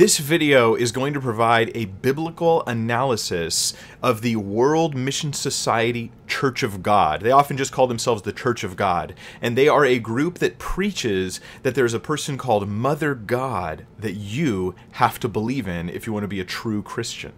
This video is going to provide a biblical analysis of the World Mission Society Church of God. They often just call themselves the Church of God. And they are a group that preaches that there's a person called Mother God that you have to believe in if you want to be a true Christian.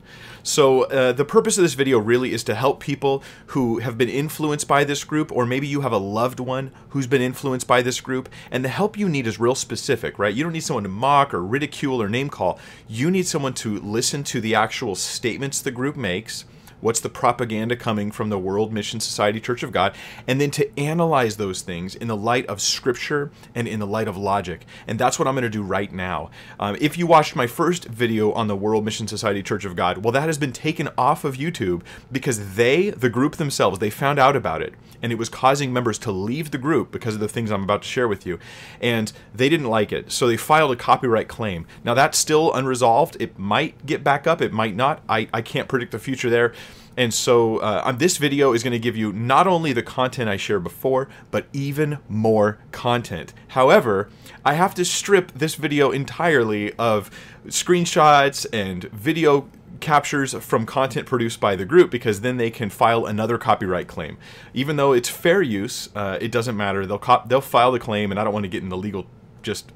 So, uh, the purpose of this video really is to help people who have been influenced by this group, or maybe you have a loved one who's been influenced by this group. And the help you need is real specific, right? You don't need someone to mock or ridicule or name call. You need someone to listen to the actual statements the group makes What's the propaganda coming from the World Mission Society Church of God? And then to analyze those things in the light of Scripture and in the light of logic. And that's what I'm going to do right now. Um, if you watched my first video on the World Mission Society Church of God, well, that has been taken off of YouTube because they, the group themselves, they found out about it. And it was causing members to leave the group because of the things I'm about to share with you. And they didn't like it. So they filed a copyright claim. Now, that's still unresolved. It might get back up, it might not. I, I can't predict the future there. And so uh, this video is going to give you not only the content I shared before, but even more content. However, I have to strip this video entirely of screenshots and video captures from content produced by the group because then they can file another copyright claim. Even though it's fair use, uh, it doesn't matter. They'll they'll file the claim, and I don't want to get into legal just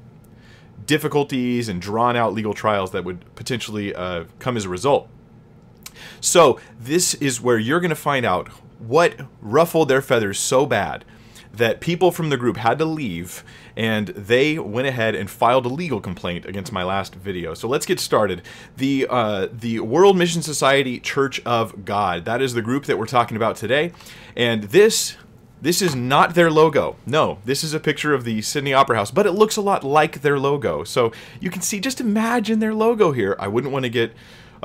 difficulties and drawn out legal trials that would potentially uh, come as a result. So, this is where you're going to find out what ruffled their feathers so bad that people from the group had to leave and they went ahead and filed a legal complaint against my last video. So let's get started. The uh, the World Mission Society Church of God. That is the group that we're talking about today. And this this is not their logo. No, this is a picture of the Sydney Opera House, but it looks a lot like their logo. So you can see, just imagine their logo here. I wouldn't want to get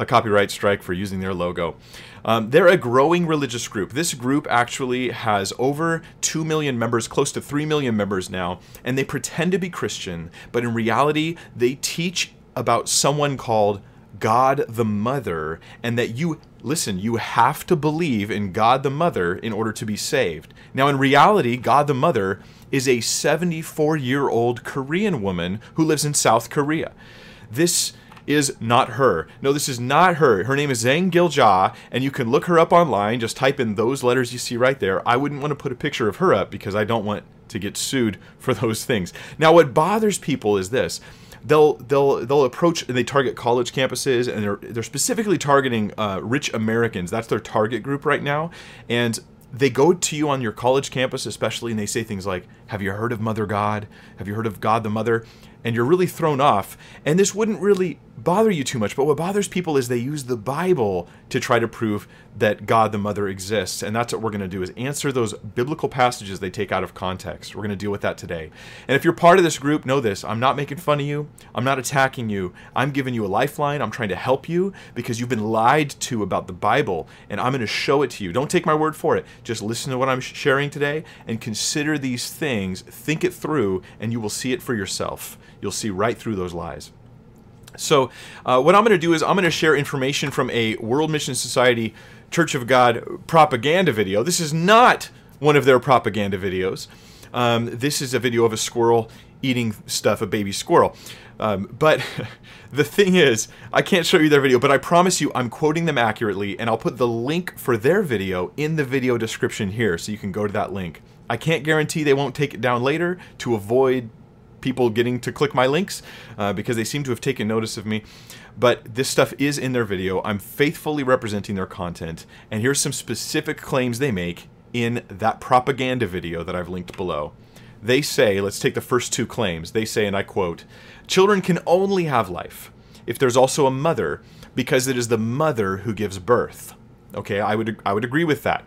a copyright strike for using their logo. Um, they're a growing religious group. This group actually has over 2 million members, close to 3 million members now, and they pretend to be Christian, but in reality, they teach about someone called God the Mother, and that you, listen, you have to believe in God the Mother in order to be saved. Now, in reality, God the Mother is a 74 year old Korean woman who lives in South Korea. This is not her. No, this is not her. Her name is Zhang Giljia, and you can look her up online. Just type in those letters you see right there. I wouldn't want to put a picture of her up because I don't want to get sued for those things. Now, what bothers people is this. They'll they'll they'll approach and they target college campuses and they're they're specifically targeting uh, rich Americans. That's their target group right now, and they go to you on your college campus especially and they say things like have you heard of mother god have you heard of god the mother and you're really thrown off. And this wouldn't really bother you too much, but what bothers people is they use the Bible to try to prove that God the Mother exists. And that's what we're going to do is answer those biblical passages they take out of context. We're going to deal with that today. And if you're part of this group, know this. I'm not making fun of you. I'm not attacking you. I'm giving you a lifeline. I'm trying to help you because you've been lied to about the Bible and I'm going to show it to you. Don't take my word for it. Just listen to what I'm sharing today and consider these things, think it through, and you will see it for yourself. You'll see right through those lies. So, uh, what I'm going to do is I'm going to share information from a World Mission Society Church of God propaganda video. This is not one of their propaganda videos. Um, this is a video of a squirrel eating stuff, a baby squirrel. Um, but the thing is, I can't show you their video, but I promise you I'm quoting them accurately, and I'll put the link for their video in the video description here so you can go to that link. I can't guarantee they won't take it down later to avoid people getting to click my links uh, because they seem to have taken notice of me. But this stuff is in their video. I'm faithfully representing their content. And here's some specific claims they make in that propaganda video that I've linked below. They say, let's take the first two claims. They say, and I quote, children can only have life if there's also a mother because it is the mother who gives birth. Okay, I would I would agree with that.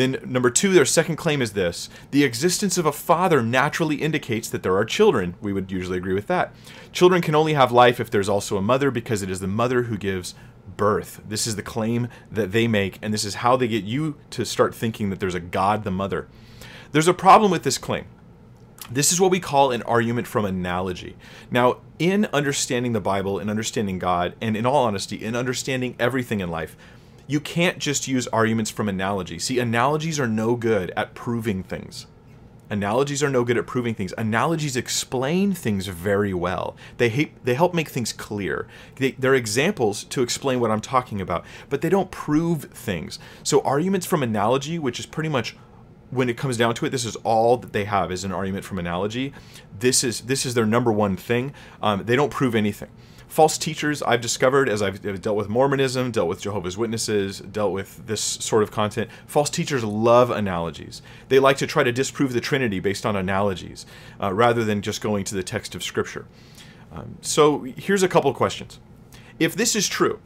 Then, number two, their second claim is this the existence of a father naturally indicates that there are children. We would usually agree with that. Children can only have life if there's also a mother because it is the mother who gives birth. This is the claim that they make, and this is how they get you to start thinking that there's a God the mother. There's a problem with this claim. This is what we call an argument from analogy. Now, in understanding the Bible and understanding God, and in all honesty, in understanding everything in life, you can't just use arguments from analogy. See, analogies are no good at proving things. Analogies are no good at proving things. Analogies explain things very well. They they help make things clear. They, they're examples to explain what I'm talking about, but they don't prove things. So arguments from analogy, which is pretty much when it comes down to it, this is all that they have is an argument from analogy. This is this is their number one thing. Um, they don't prove anything false teachers I've discovered as I've dealt with Mormonism, dealt with Jehovah's Witnesses, dealt with this sort of content. False teachers love analogies. They like to try to disprove the Trinity based on analogies uh, rather than just going to the text of Scripture. Um, so here's a couple questions. If this is true,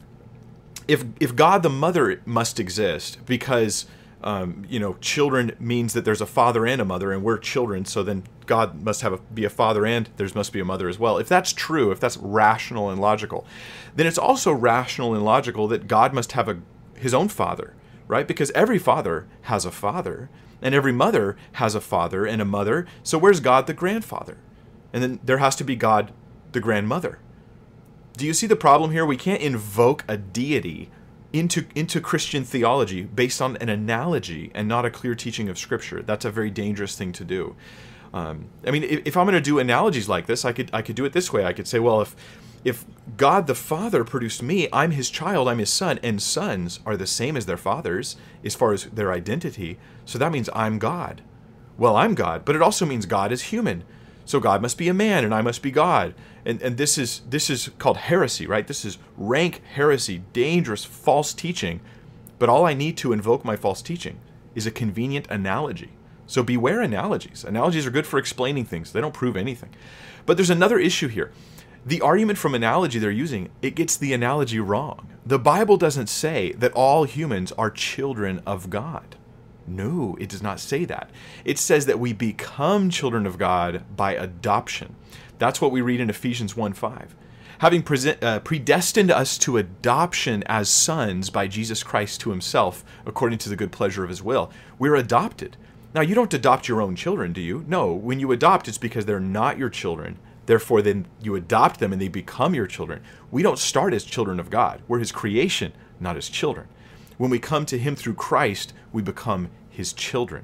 if if God the Mother must exist because um, you know, children means that there's a father and a mother, and we're children, so then God must have a, be a father and there must be a mother as well. If that's true, if that's rational and logical, then it's also rational and logical that God must have a his own father, right? Because every father has a father, and every mother has a father and a mother. So where's God the grandfather? And then there has to be God the grandmother. Do you see the problem here? We can't invoke a deity into into Christian theology based on an analogy and not a clear teaching of Scripture. That's a very dangerous thing to do. Um, I mean, if, if I'm going to do analogies like this, I could I could do it this way. I could say, well, if if God the Father produced me, I'm His child, I'm His son, and sons are the same as their fathers as far as their identity. So that means I'm God. Well, I'm God, but it also means God is human. So God must be a man and I must be God. And, and this is this is called heresy, right? This is rank heresy, dangerous false teaching. But all I need to invoke my false teaching is a convenient analogy. So beware analogies. Analogies are good for explaining things. They don't prove anything. But there's another issue here. The argument from analogy they're using, it gets the analogy wrong. The Bible doesn't say that all humans are children of God. No, it does not say that. It says that we become children of God by adoption. That's what we read in Ephesians 1 5. Having present, uh, predestined us to adoption as sons by Jesus Christ to himself, according to the good pleasure of his will, we're adopted. Now, you don't adopt your own children, do you? No, when you adopt, it's because they're not your children. Therefore, then you adopt them and they become your children. We don't start as children of God. We're his creation, not his children. When we come to him through Christ, we become his children.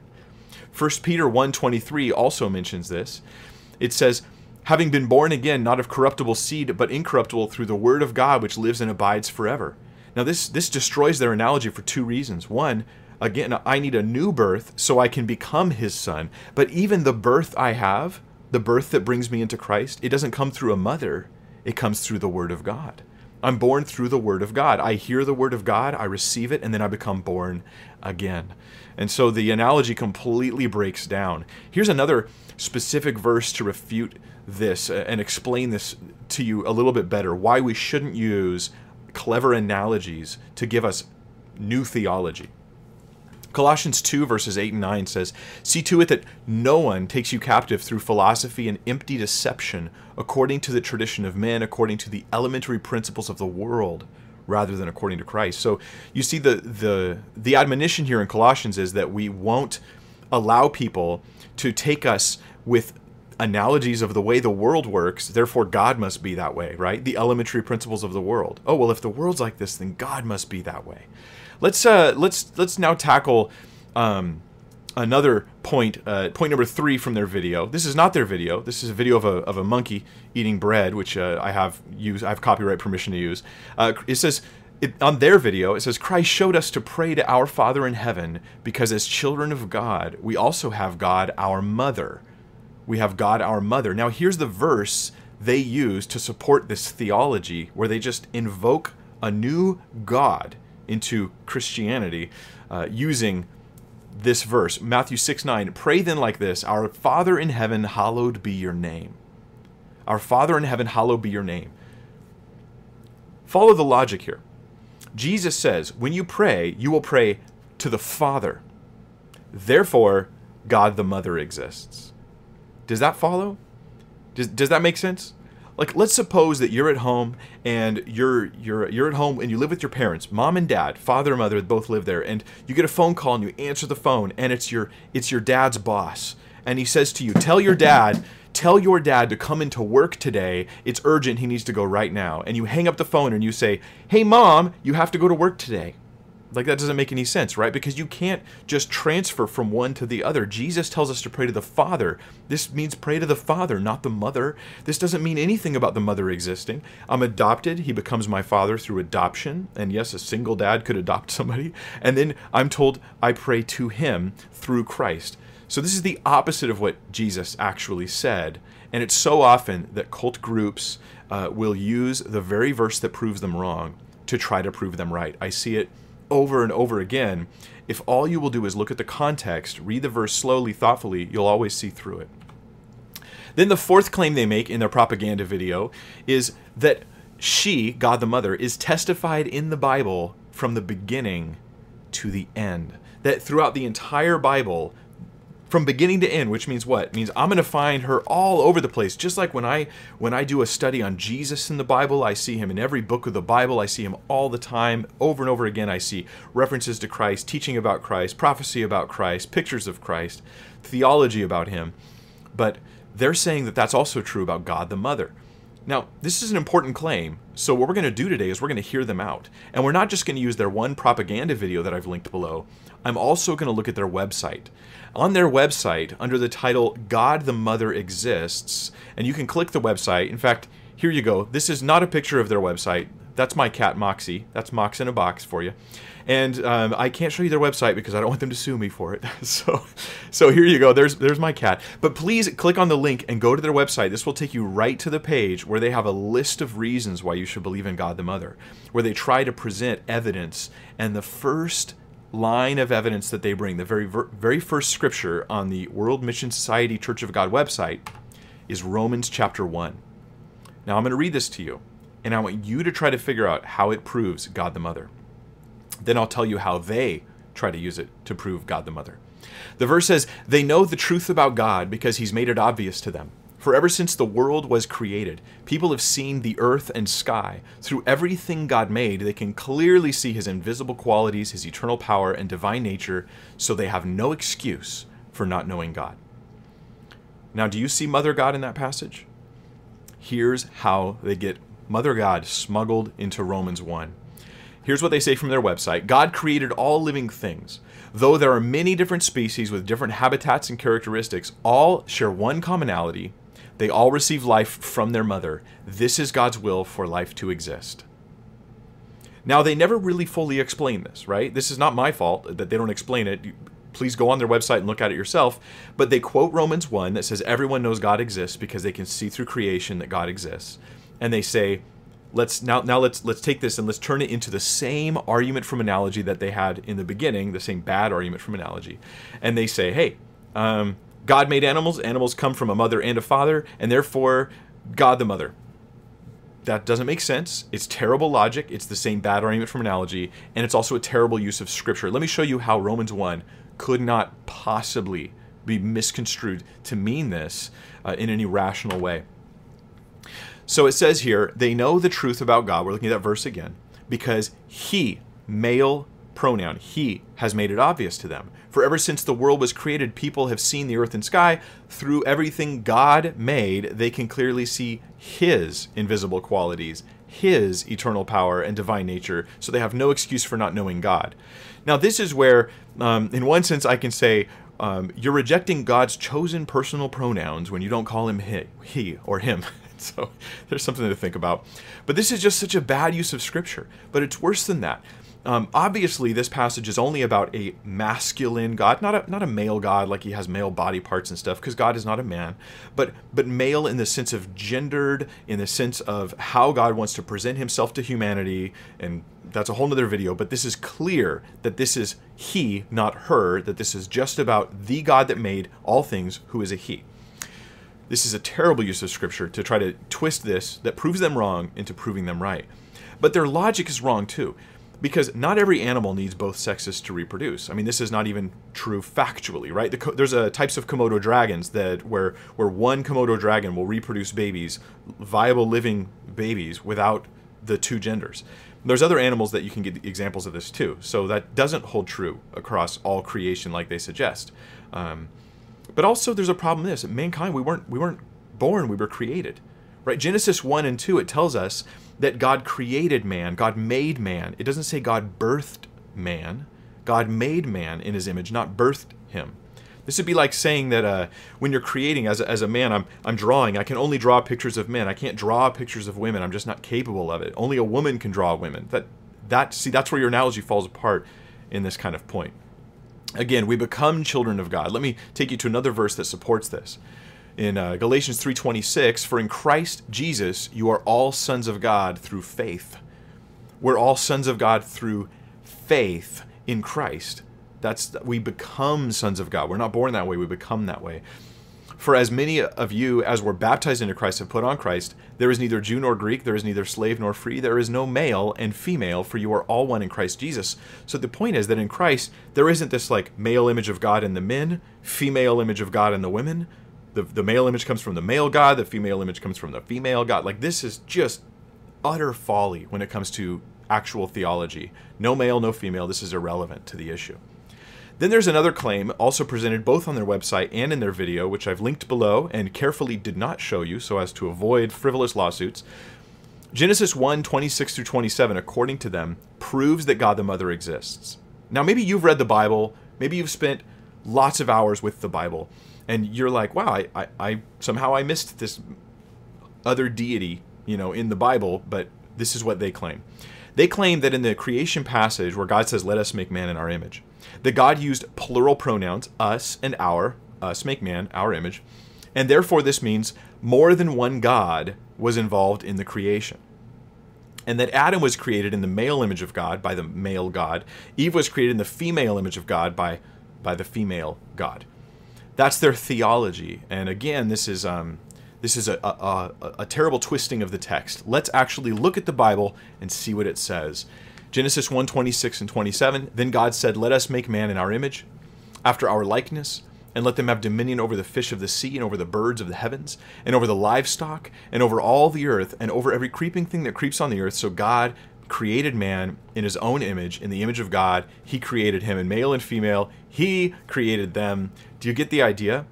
1 Peter 1:23 also mentions this. It says, "Having been born again not of corruptible seed, but incorruptible through the word of God which lives and abides forever." Now this this destroys their analogy for two reasons. One, again, I need a new birth so I can become his son. But even the birth I have, the birth that brings me into Christ, it doesn't come through a mother. It comes through the word of God. I'm born through the Word of God. I hear the Word of God, I receive it, and then I become born again. And so the analogy completely breaks down. Here's another specific verse to refute this and explain this to you a little bit better why we shouldn't use clever analogies to give us new theology. Colossians 2, verses 8 and 9 says, See to it that no one takes you captive through philosophy and empty deception, according to the tradition of men, according to the elementary principles of the world, rather than according to Christ. So you see, the, the, the admonition here in Colossians is that we won't allow people to take us with analogies of the way the world works, therefore God must be that way, right? The elementary principles of the world. Oh, well, if the world's like this, then God must be that way. Let's uh, let's let's now tackle um, another point. Uh, point number three from their video. This is not their video. This is a video of a, of a monkey eating bread, which uh, I have used. I have copyright permission to use. Uh, it says. It, on their video, it says, Christ showed us to pray to our Father in heaven because as children of God, we also have God our mother. We have God our mother. Now, here's the verse they use to support this theology where they just invoke a new God into Christianity uh, using this verse Matthew 6 9. Pray then like this Our Father in heaven, hallowed be your name. Our Father in heaven, hallowed be your name. Follow the logic here. Jesus says, when you pray, you will pray to the Father. Therefore, God the Mother exists. Does that follow? Does, does that make sense? Like let's suppose that you're at home and you're you're you're at home and you live with your parents. Mom and dad father and mother both live there and you get a phone call and you answer the phone and it's your it's your dad's boss. And he says to you tell your dad tell your dad to come into work today. It's urgent. He needs to go right now. And you hang up the phone and you say hey mom you have to go to work today Like that doesn't make any sense, right? Because you can't just transfer from one to the other. Jesus tells us to pray to the Father. This means pray to the Father, not the mother. This doesn't mean anything about the mother existing. I'm adopted. He becomes my father through adoption. And yes, a single dad could adopt somebody. And then I'm told I pray to him through Christ. So this is the opposite of what Jesus actually said. And it's so often that cult groups uh, will use the very verse that proves them wrong to try to prove them right. I see it over and over again. If all you will do is look at the context, read the verse slowly, thoughtfully, you'll always see through it. Then the fourth claim they make in their propaganda video is that she, God the Mother, is testified in the Bible from the beginning to the end. That throughout the entire Bible, from beginning to end which means what? It means i'm going to find her all over the place. Just like when i when i do a study on jesus in the bible i see him in every book of the bible. I see him all the time over and over again. I see references to christ teaching about christ prophecy about christ pictures of christ theology about him. But they're saying that that's also true about god the mother. Now, this is an important claim, so what we're going to do today is we're going to hear them out. And we're not just going to use their one propaganda video that I've linked below, I'm also going to look at their website. On their website, under the title God the Mother Exists, and you can click the website. In fact, here you go. This is not a picture of their website. That's my cat Moxie. That's Mox in a box for you. And um, I can't show you their website because I don't want them to sue me for it. so, so here you go. There's there's my cat. But please click on the link and go to their website. This will take you right to the page where they have a list of reasons why you should believe in God the Mother, where they try to present evidence. And the first line of evidence that they bring, the very very first scripture on the World Mission Society Church of God website, is Romans chapter one. Now I'm going to read this to you, and I want you to try to figure out how it proves God the Mother. Then I'll tell you how they try to use it to prove God the Mother. The verse says, They know the truth about God because He's made it obvious to them. For ever since the world was created, people have seen the earth and sky. Through everything God made, they can clearly see His invisible qualities, His eternal power, and divine nature, so they have no excuse for not knowing God. Now, do you see Mother God in that passage? Here's how they get Mother God smuggled into Romans 1. Here's what they say from their website God created all living things. Though there are many different species with different habitats and characteristics, all share one commonality. They all receive life from their mother. This is God's will for life to exist. Now, they never really fully explain this, right? This is not my fault that they don't explain it. Please go on their website and look at it yourself. But they quote Romans 1 that says everyone knows God exists because they can see through creation that God exists. And they say, let's now now let's let's take this and let's turn it into the same argument from analogy that they had in the beginning, the same bad argument from analogy, and they say, hey, um, God made animals. Animals come from a mother and a father, and therefore God the mother. That doesn't make sense. It's terrible logic. It's the same bad argument from analogy, and it's also a terrible use of scripture. Let me show you how Romans 1 could not possibly be misconstrued to mean this uh, in any rational way. So it says here, they know the truth about God. We're looking at that verse again. Because he, male pronoun, he has made it obvious to them. For ever since the world was created, people have seen the earth and sky. Through everything God made, they can clearly see his invisible qualities, his eternal power and divine nature, so they have no excuse for not knowing God. Now, this is where, um, in one sense, I can say, um, you're rejecting God's chosen personal pronouns when you don't call him he, he or him. so there's something to think about. But this is just such a bad use of scripture. But it's worse than that. Um, obviously, this passage is only about a masculine God, not a not a male God like he has male body parts and stuff, because God is not a man, but but male in the sense of gendered, in the sense of how God wants to present Himself to humanity, and that's a whole nother video. But this is clear that this is He, not her. That this is just about the God that made all things, who is a He. This is a terrible use of scripture to try to twist this that proves them wrong into proving them right. But their logic is wrong too, because not every animal needs both sexes to reproduce. I mean, this is not even true factually, right? The, there's a types of Komodo dragons that where where one Komodo dragon will reproduce babies, viable living babies, without the two genders. There's other animals that you can get examples of this too. So that doesn't hold true across all creation like they suggest. Um, but also there's a problem this mankind we weren't we weren't born, we were created. Right? Genesis 1 and 2 it tells us that God created man, God made man. It doesn't say God birthed man. God made man in his image, not birthed him. This would be like saying that uh, when you're creating as a, as a man, I'm, I'm drawing. I can only draw pictures of men. I can't draw pictures of women. I'm just not capable of it. Only a woman can draw women. That that see that's where your analogy falls apart in this kind of point. Again, we become children of God. Let me take you to another verse that supports this. In uh, Galatians 3:26, for in Christ Jesus you are all sons of God through faith. We're all sons of God through faith in Christ. That's we become sons of God. We're not born that way, we become that way. For as many of you as were baptized into Christ have put on Christ, there is neither Jew nor Greek, there is neither slave nor free, there is no male and female, for you are all one in Christ Jesus. So the point is that in Christ, there isn't this like male image of God in the men, female image of God in the women. The, the male image comes from the male God, the female image comes from the female God. Like this is just utter folly when it comes to actual theology. No male, no female. This is irrelevant to the issue. Then there's another claim, also presented both on their website and in their video, which I've linked below and carefully did not show you so as to avoid frivolous lawsuits. Genesis 1 26 through 27, according to them, proves that God the Mother exists. Now, maybe you've read the Bible, maybe you've spent lots of hours with the Bible, and you're like, wow, I, I, I somehow I missed this other deity, you know, in the Bible, but this is what they claim. They claim that in the creation passage where God says, Let us make man in our image, that God used plural pronouns, us and our, us make man, our image, and therefore this means more than one God was involved in the creation. And that Adam was created in the male image of God by the male God. Eve was created in the female image of God by, by the female God. That's their theology. And again, this is um, this is a, a, a, a, terrible twisting of the text. Let's actually look at the Bible and see what it says. Genesis 1 26 and 27. Then God said, Let us make man in our image, after our likeness, and let them have dominion over the fish of the sea, and over the birds of the heavens, and over the livestock, and over all the earth, and over every creeping thing that creeps on the earth. So God created man in his own image, in the image of God. He created him, in male and female. He created them. Do you get the idea?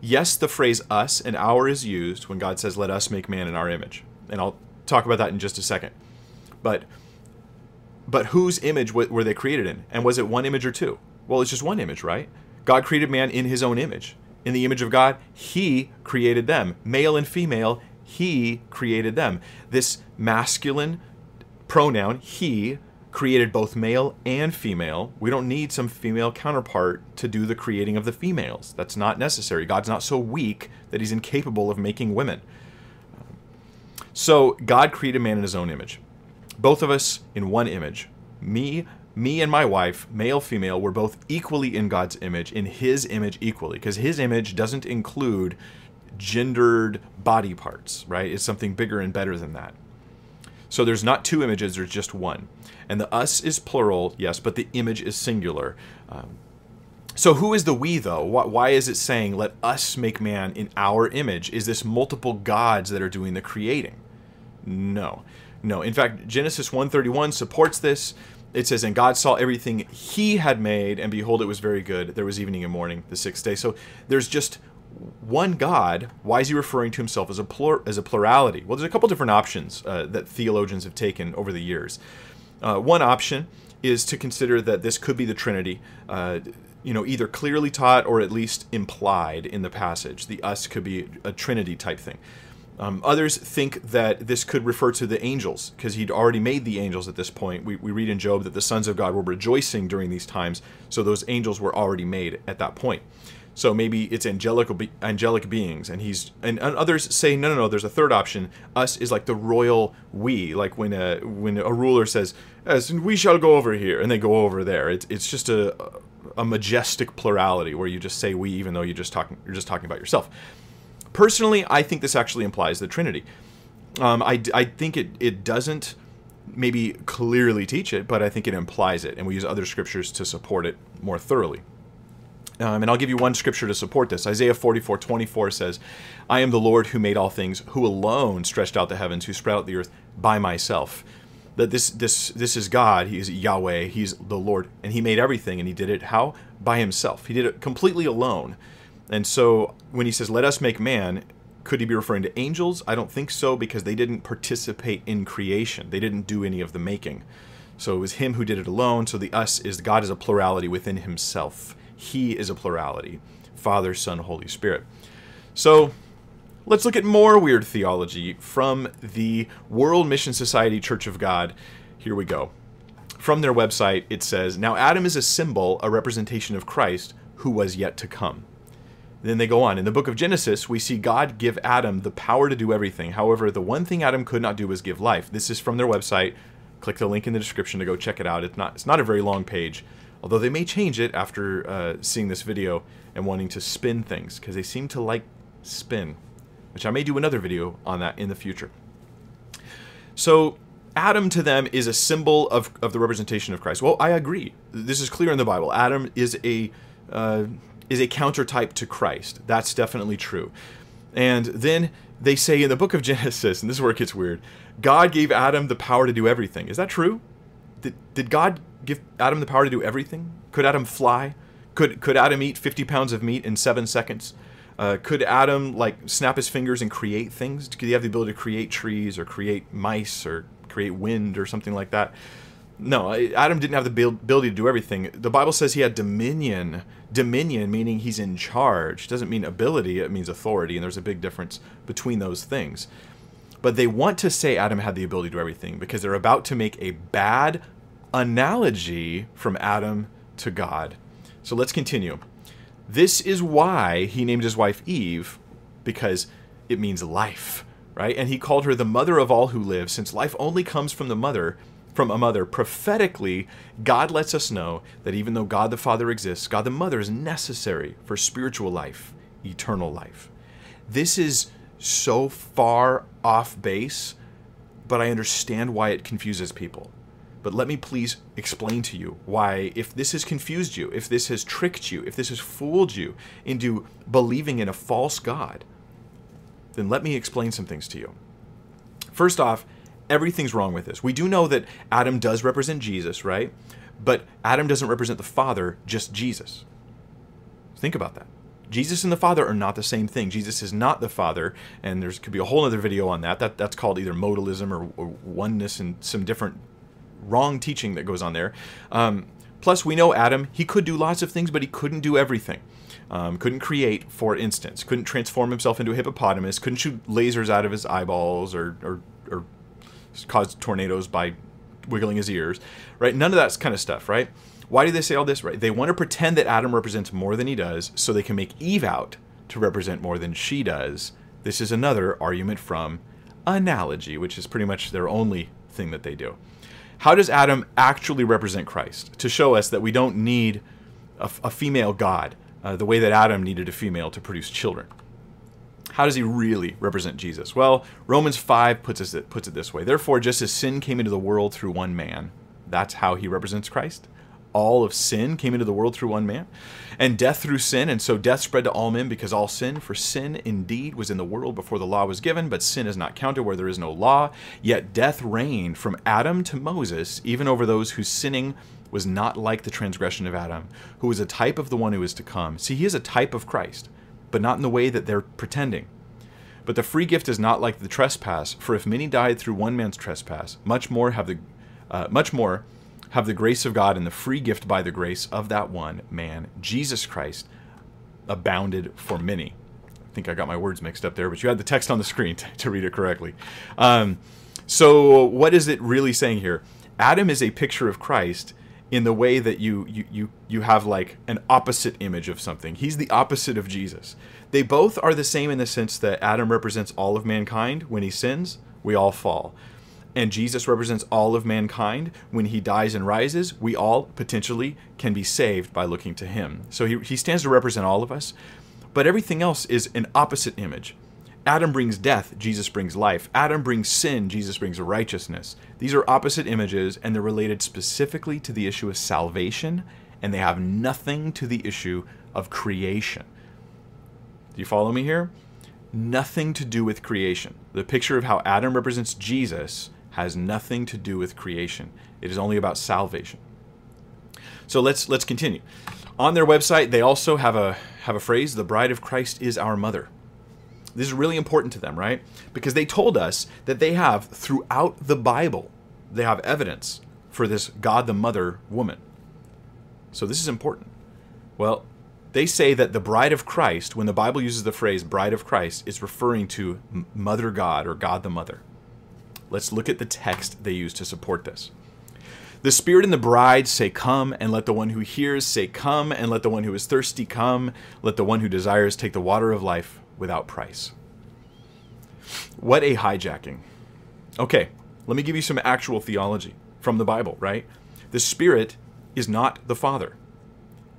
Yes, the phrase us and our is used when God says, Let us make man in our image. And I'll talk about that in just a second. But but whose image were they created in? And was it one image or two? Well, it's just one image, right? God created man in his own image. In the image of God, he created them. Male and female, he created them. This masculine pronoun, he, created both male and female. We don't need some female counterpart to do the creating of the females. That's not necessary. God's not so weak that he's incapable of making women. So, God created man in his own image both of us in one image. Me, me and my wife, male, female, we're both equally in God's image, in His image equally, because His image doesn't include gendered body parts, right? It's something bigger and better than that. So there's not two images, there's just one. And the us is plural, yes, but the image is singular. Um, so who is the we, though? Why, is it saying, let us make man in our image? Is this multiple gods that are doing the creating? No. No, in fact, Genesis 131 supports this. It says, And God saw everything he had made, and behold, it was very good. There was evening and morning, the sixth day. So there's just one God. Why is he referring to himself as a, plur- as a plurality? Well, there's a couple different options uh, that theologians have taken over the years. Uh, one option is to consider that this could be the Trinity. Uh, you know, either clearly taught or at least implied in the passage. The us could be a Trinity type thing. Um, others think that this could refer to the angels, because he'd already made the angels at this point. We, we read in Job that the sons of God were rejoicing during these times, so those angels were already made at that point. So maybe it's angelic angelic beings, and he's and, and, others say no, no, no. There's a third option. Us is like the royal we, like when a when a ruler says, "As we shall go over here," and they go over there. It's it's just a a majestic plurality where you just say we, even though you just talking you're just talking about yourself. Personally, I think this actually implies the Trinity. Um, I, I think it, it doesn't maybe clearly teach it, but I think it implies it, and we use other scriptures to support it more thoroughly. Um, and I'll give you one scripture to support this. Isaiah 44 24 says, I am the Lord who made all things, who alone stretched out the heavens, who spread out the earth by myself. That this this this is God, He is Yahweh, He's the Lord, and He made everything, and He did it how? By Himself. He did it completely alone. And so when he says, let us make man, could he be referring to angels? I don't think so because they didn't participate in creation. They didn't do any of the making. So it was him who did it alone. So the us is God is a plurality within himself. He is a plurality Father, Son, Holy Spirit. So let's look at more weird theology from the World Mission Society Church of God. Here we go. From their website, it says Now Adam is a symbol, a representation of Christ who was yet to come. Then they go on. In the book of Genesis, we see God give Adam the power to do everything. However, the one thing Adam could not do was give life. This is from their website. Click the link in the description to go check it out. It's not it's not a very long page, although they may change it after uh, seeing this video and wanting to spin things because they seem to like spin, which I may do another video on that in the future. So Adam to them is a symbol of, of the representation of Christ. Well, I agree. This is clear in the Bible. Adam is a uh, is a countertype to Christ. That's definitely true. And then they say in the book of Genesis, and this is where it gets weird, God gave Adam the power to do everything. Is that true? Did, did God give Adam the power to do everything? Could Adam fly? Could, could Adam eat 50 pounds of meat in seven seconds? Uh, could Adam like snap his fingers and create things? Could he have the ability to create trees or create mice or create wind or something like that? No, Adam didn't have the ability to do everything. The Bible says he had dominion. Dominion meaning he's in charge. Doesn't mean ability, it means authority, and there's a big difference between those things. But they want to say Adam had the ability to do everything because they're about to make a bad analogy from Adam to God. So let's continue. This is why he named his wife Eve, because it means life, right? And he called her the mother of all who live, since life only comes from the mother from a mother. Prophetically, God lets us know that even though God the Father exists, God the Mother is necessary for spiritual life, eternal life. This is so far off base, but I understand why it confuses people. But let me please explain to you why, if this has confused you, if this has tricked you, if this has fooled you into believing in a false God, then let me explain some things to you. First off, everything's wrong with this. We do know that Adam does represent Jesus, right? But Adam doesn't represent the Father, just Jesus. Think about that. Jesus and the Father are not the same thing. Jesus is not the Father, and there's could be a whole other video on that. That that's called either modalism or, or oneness and some different wrong teaching that goes on there. Um, plus, we know Adam. He could do lots of things, but he couldn't do everything. Um, couldn't create, for instance, couldn't transform himself into a hippopotamus, couldn't shoot lasers out of his eyeballs or, or, or cause tornadoes by wiggling his ears, right? None of that kind of stuff, right? Why do they say all this, right? They want to pretend that Adam represents more than he does so they can make Eve out to represent more than she does. This is another argument from analogy, which is pretty much their only thing that they do. How does Adam actually represent Christ? To show us that we don't need a, a female God uh, the way that Adam needed a female to produce children. How does he really represent Jesus? Well, Romans 5 puts, it, puts it this way Therefore, just as sin came into the world through one man, that's how he represents Christ. All of sin came into the world through one man, and death through sin, and so death spread to all men because all sin. For sin indeed was in the world before the law was given, but sin is not counted where there is no law. Yet death reigned from Adam to Moses, even over those whose sinning was not like the transgression of Adam, who was a type of the one who is to come. See, he is a type of Christ but not in the way that they're pretending. But the free gift is not like the trespass, for if many died through one man's trespass, much more have the uh, much more have the grace of God and the free gift by the grace of that one man, Jesus Christ, abounded for many. I think I got my words mixed up there, but you had the text on the screen to, to read it correctly. Um, so, what is it really saying here? Adam is a picture of Christ, in the way that you you you you have like an opposite image of something. He's the opposite of Jesus. They both are the same in the sense that Adam represents all of mankind. When he sins, we all fall. And Jesus represents all of mankind. When he dies and rises, we all potentially can be saved by looking to him. So he, he stands to represent all of us. But everything else is an opposite image. Adam brings death, Jesus brings life. Adam brings sin, Jesus brings righteousness. These are opposite images, and they're related specifically to the issue of salvation, and they have nothing to the issue of creation. Do you follow me here? Nothing to do with creation. The picture of how Adam represents Jesus has nothing to do with creation. It is only about salvation. So let's let's continue. On their website, they also have a have a phrase: "The bride of Christ is our mother." This is really important to them, right? Because they told us that they have throughout the Bible, they have evidence for this God the Mother woman. So this is important. Well, they say that the bride of Christ, when the Bible uses the phrase bride of Christ, is referring to Mother God or God the Mother. Let's look at the text they use to support this. The Spirit and the bride say, Come, and let the one who hears say, Come, and let the one who is thirsty come. Let the one who desires take the water of life without price. What a hijacking. Okay, let me give you some actual theology from the Bible, right? The Spirit is not the Father.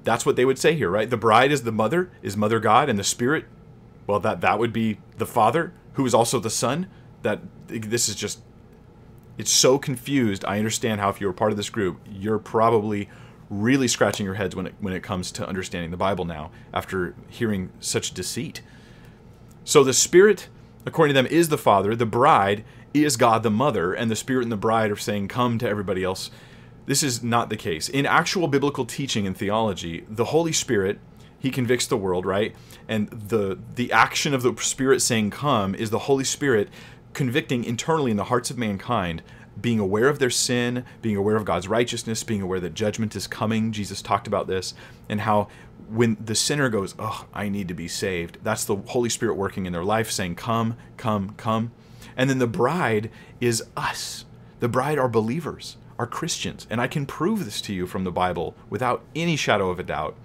That's what they would say here, right? The bride is the mother, is mother God, and the Spirit, well, that that would be the Father, who is also the Son. That this is just it's so confused. I understand how if you're part of this group, you're probably really scratching your heads when it when it comes to understanding the Bible now after hearing such deceit. So the Spirit, according to them, is the Father. The bride is God the Mother, and the Spirit and the bride are saying, "Come" to everybody else. This is not the case. In actual biblical teaching and theology, the Holy Spirit, he convicts the world, right? And the the action of the Spirit saying come is the Holy Spirit convicting internally in the hearts of mankind, being aware of their sin, being aware of God's righteousness, being aware that judgment is coming. Jesus talked about this and how when the sinner goes, "Oh, I need to be saved." That's the Holy Spirit working in their life saying, "Come, come, come." And then the bride is us. The bride are believers are Christians. And I can prove this to you from the Bible without any shadow of a doubt.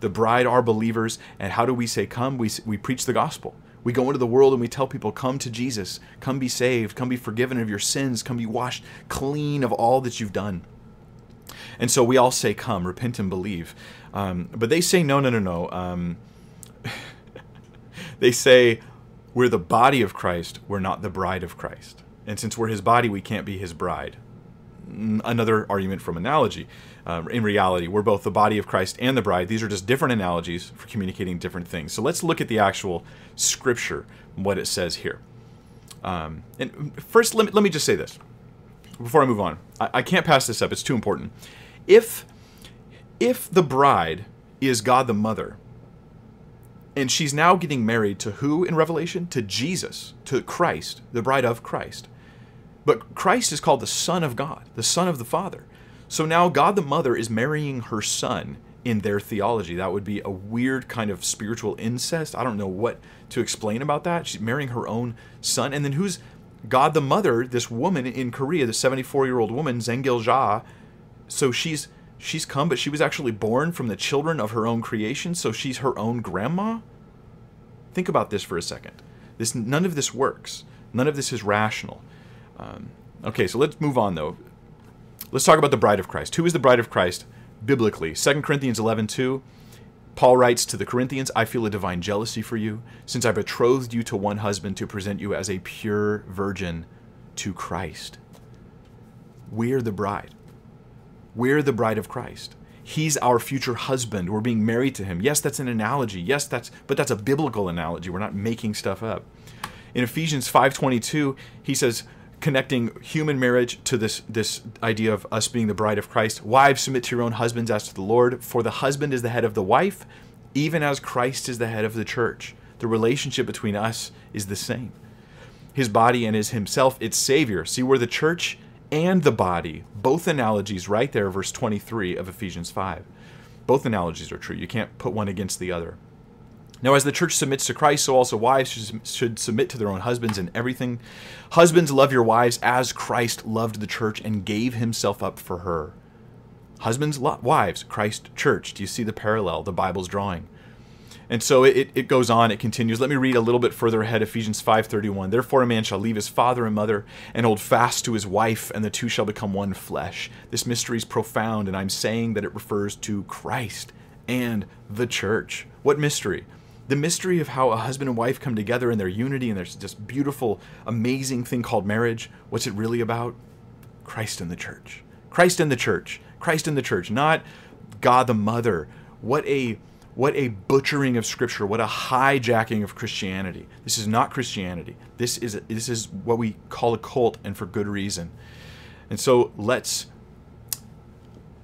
The bride are believers. And how do we say, come? We, we preach the gospel. We go into the world and we tell people, come to Jesus, come be saved, come be forgiven of your sins, come be washed clean of all that you've done. And so we all say, come, repent and believe. Um, but they say, no, no, no, no. Um, they say, we're the body of Christ, we're not the bride of Christ. And since we're his body, we can't be his bride another argument from analogy. Uh, in reality, we're both the body of Christ and the bride. These are just different analogies for communicating different things. So let's look at the actual scripture, what it says here. Um, and first, let me, let me just say this before I move on. I, I can't pass this up, it's too important. If, if the bride is God the mother, and she's now getting married to who in Revelation? To Jesus, to Christ, the bride of Christ. But Christ is called the Son of God, the Son of the Father. So now God the Mother is marrying her son in their theology. That would be a weird kind of spiritual incest. I don't know what to explain about that. She's marrying her own son. And then who's God the Mother, this woman in Korea, the 74 year old woman, Zengil Ja. So she's she's come, but she was actually born from the children of her own creation, so she's her own grandma? Think about this for a second. This none of this works. None of this is rational. Um, okay, so let's move on though. Let's talk about the bride of Christ. Who is the bride of Christ biblically? 2 Corinthians 11 2. Paul writes to the Corinthians, I feel a divine jealousy for you, since I betrothed you to one husband to present you as a pure virgin to Christ. We're the bride. We're the bride of Christ. He's our future husband. We're being married to him. Yes, that's an analogy. Yes, that's but that's a biblical analogy. We're not making stuff up. In Ephesians 5:22, he says, connecting human marriage to this this idea of us being the bride of Christ. Wives, submit to your own husbands as to the Lord, for the husband is the head of the wife, even as Christ is the head of the church. The relationship between us is the same. His body and is himself, its savior. See where the church and the body, both analogies right there, verse 23 of Ephesians 5. Both analogies are true. You can't put one against the other. Now, as the church submits to Christ, so also wives should submit to their own husbands in everything. Husbands, love your wives as Christ loved the church and gave himself up for her. Husbands, wives, Christ, church. Do you see the parallel the Bible's drawing? And so it, it goes on, it continues. Let me read a little bit further ahead, Ephesians 5.31. Therefore a man shall leave his father and mother and hold fast to his wife, and the two shall become one flesh. This mystery is profound, and I'm saying that it refers to Christ and the church. What mystery? The mystery of how a husband and wife come together in their unity and there's this beautiful, amazing thing called marriage. What's it really about? Christ and the church. Christ and the church. Christ and the church, not God the mother. What a what a butchering of scripture, what a hijacking of Christianity. This is not Christianity. This is this is what we call a cult and for good reason. And so let's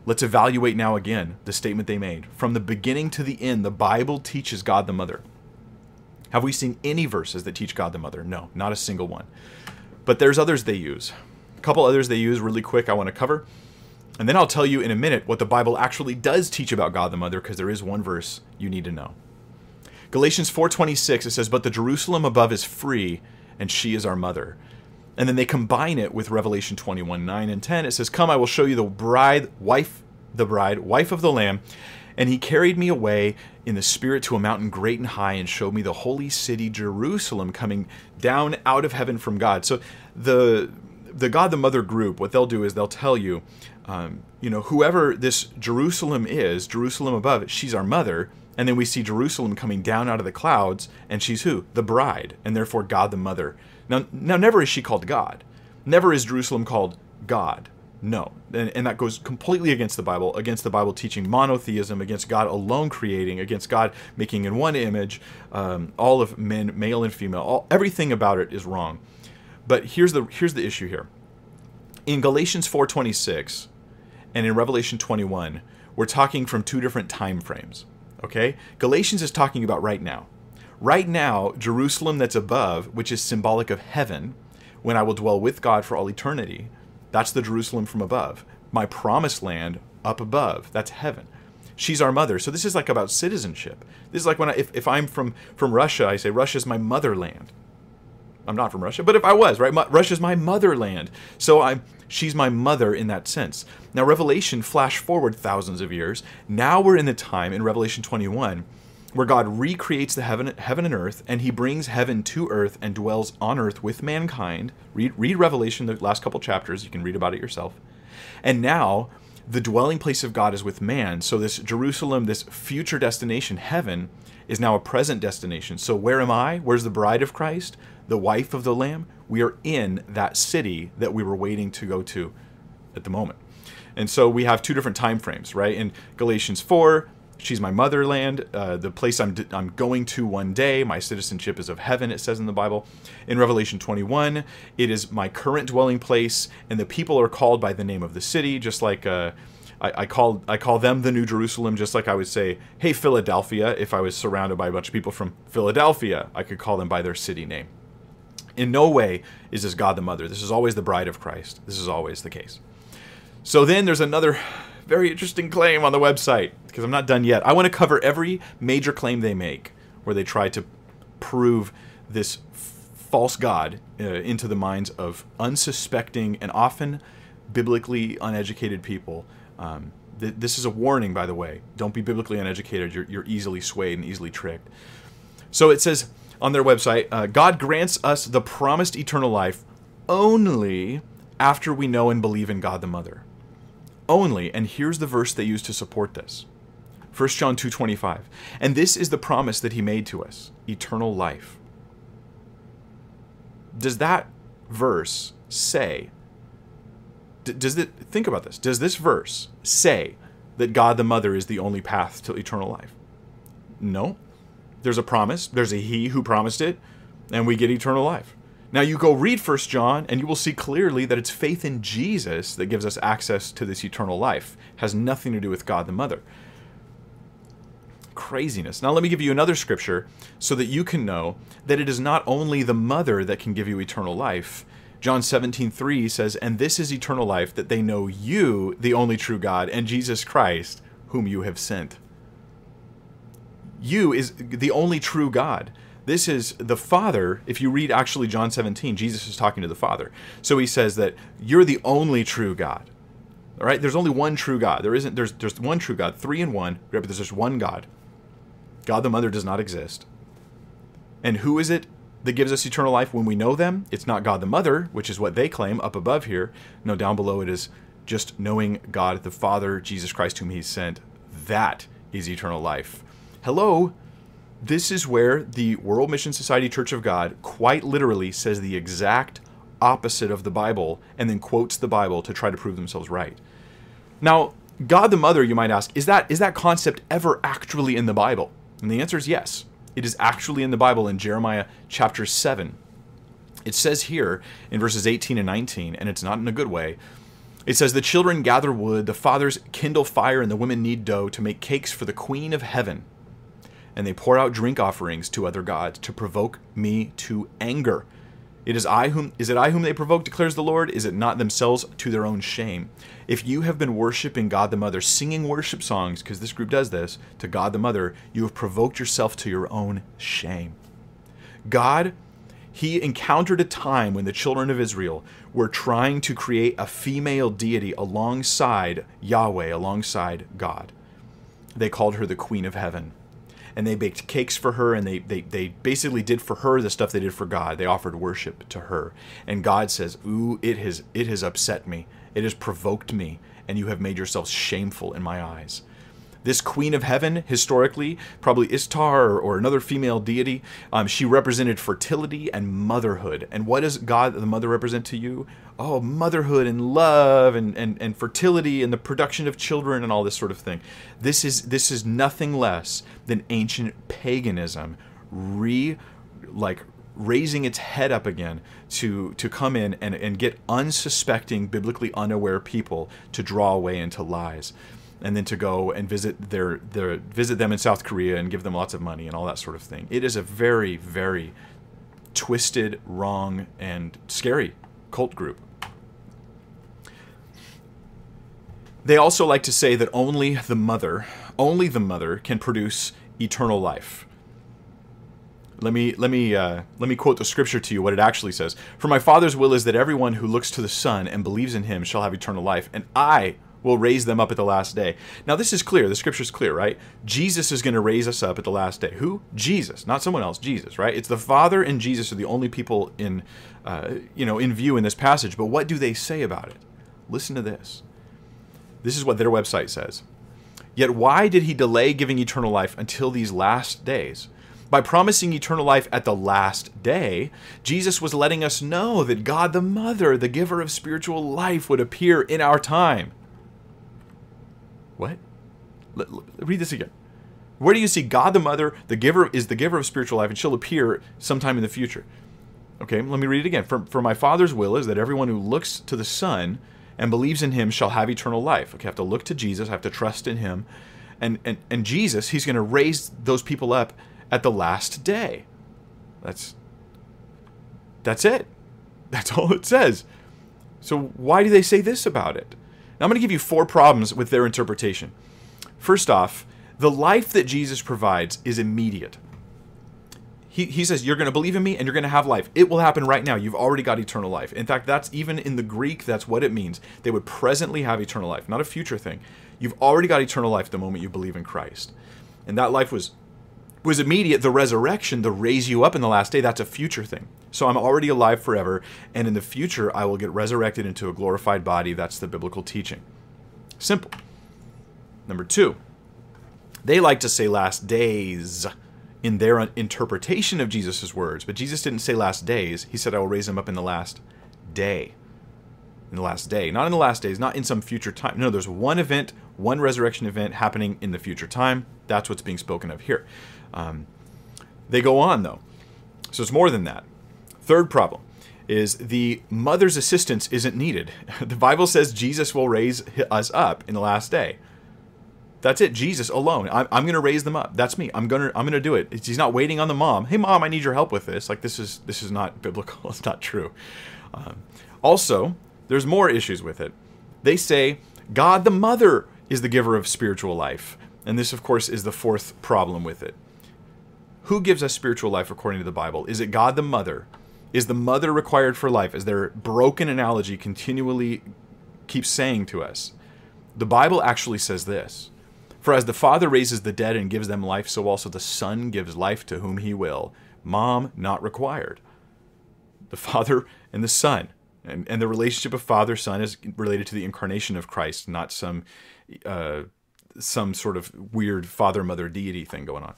Let's evaluate now again the statement they made. From the beginning to the end, the Bible teaches God the Mother. Have we seen any verses that teach God the Mother? No, not a single one. But there's others they use. A couple others they use really quick I want to cover. And then I'll tell you in a minute what the Bible actually does teach about God the Mother because there is one verse you need to know. Galatians 4:26 it says but the Jerusalem above is free and she is our mother. And then they combine it with Revelation 21 9 and 10. It says, Come, I will show you the bride, wife, the bride, wife of the Lamb. And he carried me away in the spirit to a mountain great and high and showed me the holy city Jerusalem coming down out of heaven from God. So the the God the Mother group, what they'll do is they'll tell you, um, you know, whoever this Jerusalem is, Jerusalem above, she's our mother. And then we see Jerusalem coming down out of the clouds, and she's who? The bride, and therefore God the Mother. Now, now never is she called God. Never is Jerusalem called God. No. And, and that goes completely against the Bible, against the Bible teaching monotheism, against God alone creating, against God making in one image um, all of men, male and female. All, everything about it is wrong. But here's the here's the issue here. In Galatians 4:26 and in Revelation 21, we're talking from two different time frames. Okay? Galatians is talking about right now. Right now, Jerusalem that's above, which is symbolic of heaven, when I will dwell with God for all eternity, that's the Jerusalem from above. My promised land up above, that's heaven. She's our mother. So this is like about citizenship. This is like when I, if, if I'm from, from Russia, I say Russia's my motherland. I'm not from Russia, but if I was, right? My, Russia's my motherland. So I'm she's my mother in that sense. Now Revelation flash forward thousands of years. Now we're in the time in Revelation 21 where God recreates the heaven, heaven and earth, and He brings heaven to earth and dwells on earth with mankind. Read, read Revelation, the last couple chapters. You can read about it yourself. And now, the dwelling place of God is with man. So this Jerusalem, this future destination, heaven, is now a present destination. So where am I? Where's the bride of Christ, the wife of the Lamb? We are in that city that we were waiting to go to at the moment. And so we have two different time frames, right? In Galatians 4, She's my motherland, uh, the place I'm, I'm going to one day. My citizenship is of heaven, it says in the Bible. In Revelation 21, it is my current dwelling place, and the people are called by the name of the city, just like uh, I, I, call, I call them the New Jerusalem, just like I would say, hey, Philadelphia, if I was surrounded by a bunch of people from Philadelphia, I could call them by their city name. In no way is this God the Mother. This is always the bride of Christ. This is always the case. So then there's another very interesting claim on the website because I'm not done yet. I want to cover every major claim they make where they try to prove this false god uh, into the minds of unsuspecting and often biblically uneducated people. Um, th- this is a warning, by the way. Don't be biblically uneducated. You're, you're easily swayed and easily tricked. So it says on their website uh, God grants us the promised eternal life only after we know and believe in God the Mother only, and here's the verse they use to support this. 1 John 2:25. And this is the promise that he made to us, eternal life. Does that verse say does it think about this? Does this verse say that God the Mother is the only path to eternal life? No. There's a promise, there's a he who promised it, and we get eternal life. Now you go read First John and you will see clearly that it's faith in Jesus that gives us access to this eternal life. It has nothing to do with God the Mother. Craziness. Now let me give you another scripture so that you can know that it is not only the mother that can give you eternal life. John 17:3 says, "And this is eternal life that they know you, the only true God, and Jesus Christ, whom you have sent." You is the only true God. This is the Father. If you read actually John 17, Jesus is talking to the Father. So he says that you're the only true God. All right? There's only one true God. There isn't there's there's one true God, three in one, right? But there's just one God. God the Mother does not exist. And who is it that gives us eternal life when we know them? It's not God the Mother, which is what they claim up above here. No, down below it is just knowing God the Father, Jesus Christ, whom He sent. That is eternal life. Hello, this is where the World Mission Society Church of God quite literally says the exact opposite of the Bible and then quotes the Bible to try to prove themselves right. Now, God the Mother, you might ask, is that is that concept ever actually in the Bible? And the answer is yes. It is actually in the Bible in Jeremiah chapter 7. It says here in verses 18 and 19, and it's not in a good way. It says, The children gather wood, the fathers kindle fire, and the women knead dough to make cakes for the queen of heaven and they pour out drink offerings to other gods to provoke me to anger. It is I whom is it I whom they provoke, declares the Lord? Is it not themselves to their own shame? If you have been worshiping God the Mother, singing worship songs, because this group does this, to God the Mother, you have provoked yourself to your own shame. God, He encountered a time when the children of Israel were trying to create a female deity alongside Yahweh, alongside God. They called her the Queen of Heaven and they baked cakes for her and they, they, they basically did for her the stuff they did for God. They offered worship to her. And God says, Ooh, it has it has upset me. It has provoked me, and you have made yourselves shameful in my eyes. This queen of heaven, historically, probably Ishtar or, or another female deity, um, she represented fertility and motherhood. And what does God, the mother, represent to you? Oh, motherhood and love and, and, and fertility and the production of children and all this sort of thing. This is this is nothing less than ancient paganism re like raising its head up again to to come in and, and get unsuspecting, biblically unaware people to draw away into lies and then to go and visit their their visit them in South Korea and give them lots of money and all that sort of thing. It is a very very twisted, wrong, and scary cult group. They also like to say that only the mother, only the mother can produce eternal life. Let me let me uh, let me quote the scripture to you. What it actually says: "For my Father's will is that everyone who looks to the Son and believes in Him shall have eternal life, and I will raise them up at the last day. Now, this is clear. The scripture is clear, right? Jesus is going to raise us up at the last day. Who? Jesus, not someone else. Jesus, right? It's the Father and Jesus are the only people in, uh, you know, in view in this passage. But what do they say about it? Listen to this. This is what their website says. Yet why did he delay giving eternal life until these last days? By promising eternal life at the last day, Jesus was letting us know that God the Mother, the giver of spiritual life, would appear in our time. What? Read this again. Where do you see God the Mother, the giver is the giver of spiritual life, and she'll appear sometime in the future? Okay, let me read it again. For, for my Father's will is that everyone who looks to the Son and believes in him shall have eternal life. Okay, I have to look to Jesus, I have to trust in him. And and, and Jesus, he's going to raise those people up at the last day. That's that's it. That's all it says. So why do they say this about it? Now, I'm going to give you four problems with their interpretation. First off, the life that Jesus provides is immediate. He, he says, You're going to believe in me and you're going to have life. It will happen right now. You've already got eternal life. In fact, that's even in the Greek, that's what it means. They would presently have eternal life, not a future thing. You've already got eternal life the moment you believe in Christ. And that life was was immediate. The resurrection, the raise you up in the last day, that's a future thing. So I'm already alive forever, and in the future I will get resurrected into a glorified body. That's the biblical teaching. Simple. Number two, they like to say last days in their interpretation of Jesus' words, but Jesus didn't say last days. He said, I will raise him up in the last day. In the last day. Not in the last days, not in some future time. No, there's one event, one resurrection event happening in the future time. That's what's being spoken of here. Um, they go on, though. So it's more than that. Third problem is the mother's assistance isn't needed. The Bible says Jesus will raise us up in the last day. That's it. Jesus alone. I'm, I'm going to raise them up. That's me. I'm going to I'm going to do it. He's not waiting on the mom. Hey mom, I need your help with this. Like this is this is not biblical. It's not true. Um, also, there's more issues with it. They say God the mother is the giver of spiritual life. And this of course is the fourth problem with it. Who gives us spiritual life according to the Bible? Is it God the Mother? Is the mother required for life, as their broken analogy continually keeps saying to us? The Bible actually says this For as the Father raises the dead and gives them life, so also the Son gives life to whom he will. Mom, not required. The Father and the Son. And, and the relationship of Father Son is related to the incarnation of Christ, not some uh, some sort of weird father mother deity thing going on.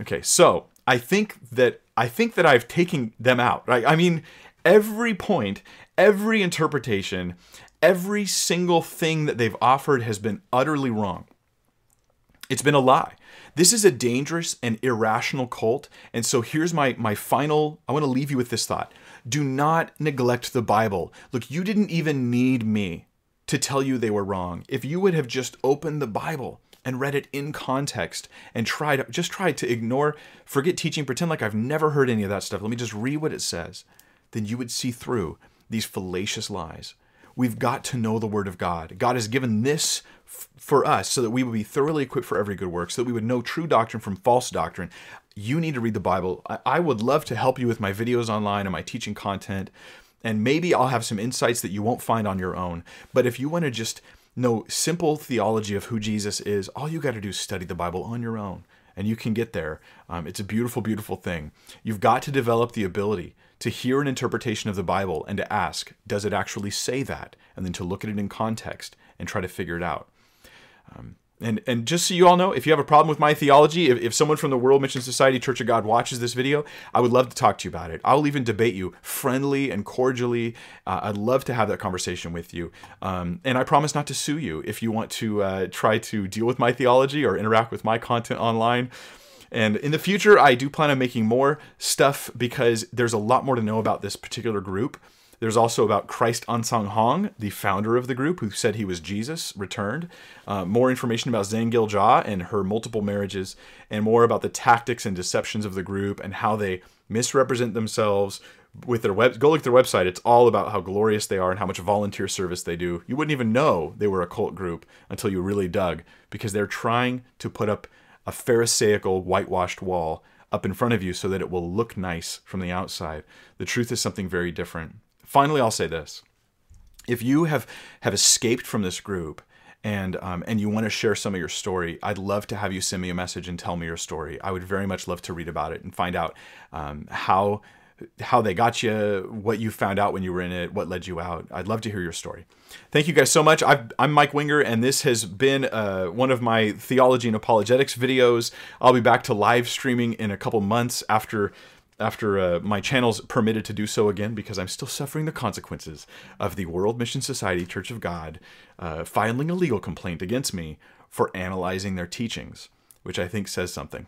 Okay, so I think that I think that I've taken them out. Right? I mean, every point, every interpretation, every single thing that they've offered has been utterly wrong. It's been a lie. This is a dangerous and irrational cult. And so here's my my final I want to leave you with this thought. Do not neglect the Bible. Look, you didn't even need me to tell you they were wrong. If you would have just opened the Bible and read it in context and tried just tried to ignore, forget teaching, pretend like I've never heard any of that stuff. Let me just read what it says. then you would see through these fallacious lies. We've got to know the Word of God. God has given this f- for us so that we would be thoroughly equipped for every good work, so that we would know true doctrine from false doctrine. You need to read the Bible. I, I would love to help you with my videos online and my teaching content, and maybe I'll have some insights that you won't find on your own. But if you want to just know simple theology of who Jesus is, all you got to do is study the Bible on your own and you can get there. Um, it's a beautiful, beautiful thing. You've got to develop the ability to hear an interpretation of the Bible and to ask, does it actually say that? And then to look at it in context and try to figure it out. Um, and, and just so you all know, if you have a problem with my theology, if, if someone from the World Mission Society Church of God watches this video, I would love to talk to you about it. I'll even debate you friendly and cordially. Uh, I'd love to have that conversation with you. Um, and I promise not to sue you if you want to uh, try to deal with my theology or interact with my content online. And in the future, I do plan on making more stuff because there's a lot more to know about this particular group. There's also about Christ Ahnsahnghong, the founder of the group, who said he was Jesus returned. Uh, more information about Zahng Gil-jah and her multiple marriages, and more about the tactics and deceptions of the group and how they misrepresent themselves with their web. Go look at their website. It's all about how glorious they are and how much volunteer service they do. You wouldn't even know they were a cult group until you really dug, because they're trying to put up a Pharisaical whitewashed wall up in front of you so that it will look nice from the outside. The truth is something very different. Finally, I'll say this. If you have, have escaped from this group and um, and you want to share some of your story, I'd love to have you send me a message and tell me your story. I would very much love to read about it and find out um, how how they got you, what you found out when you were in it, what led you out. I'd love to hear your story. Thank you guys so much. i am Mike Winger, and this has been uh, one of my theology and apologetics videos. I'll be back to live streaming in a couple months after after uh, my channel's permitted to do so again because I'm still suffering the consequences of the World Mission Society Church of God uh, filing a legal complaint against me for analyzing their teachings, which I think says something.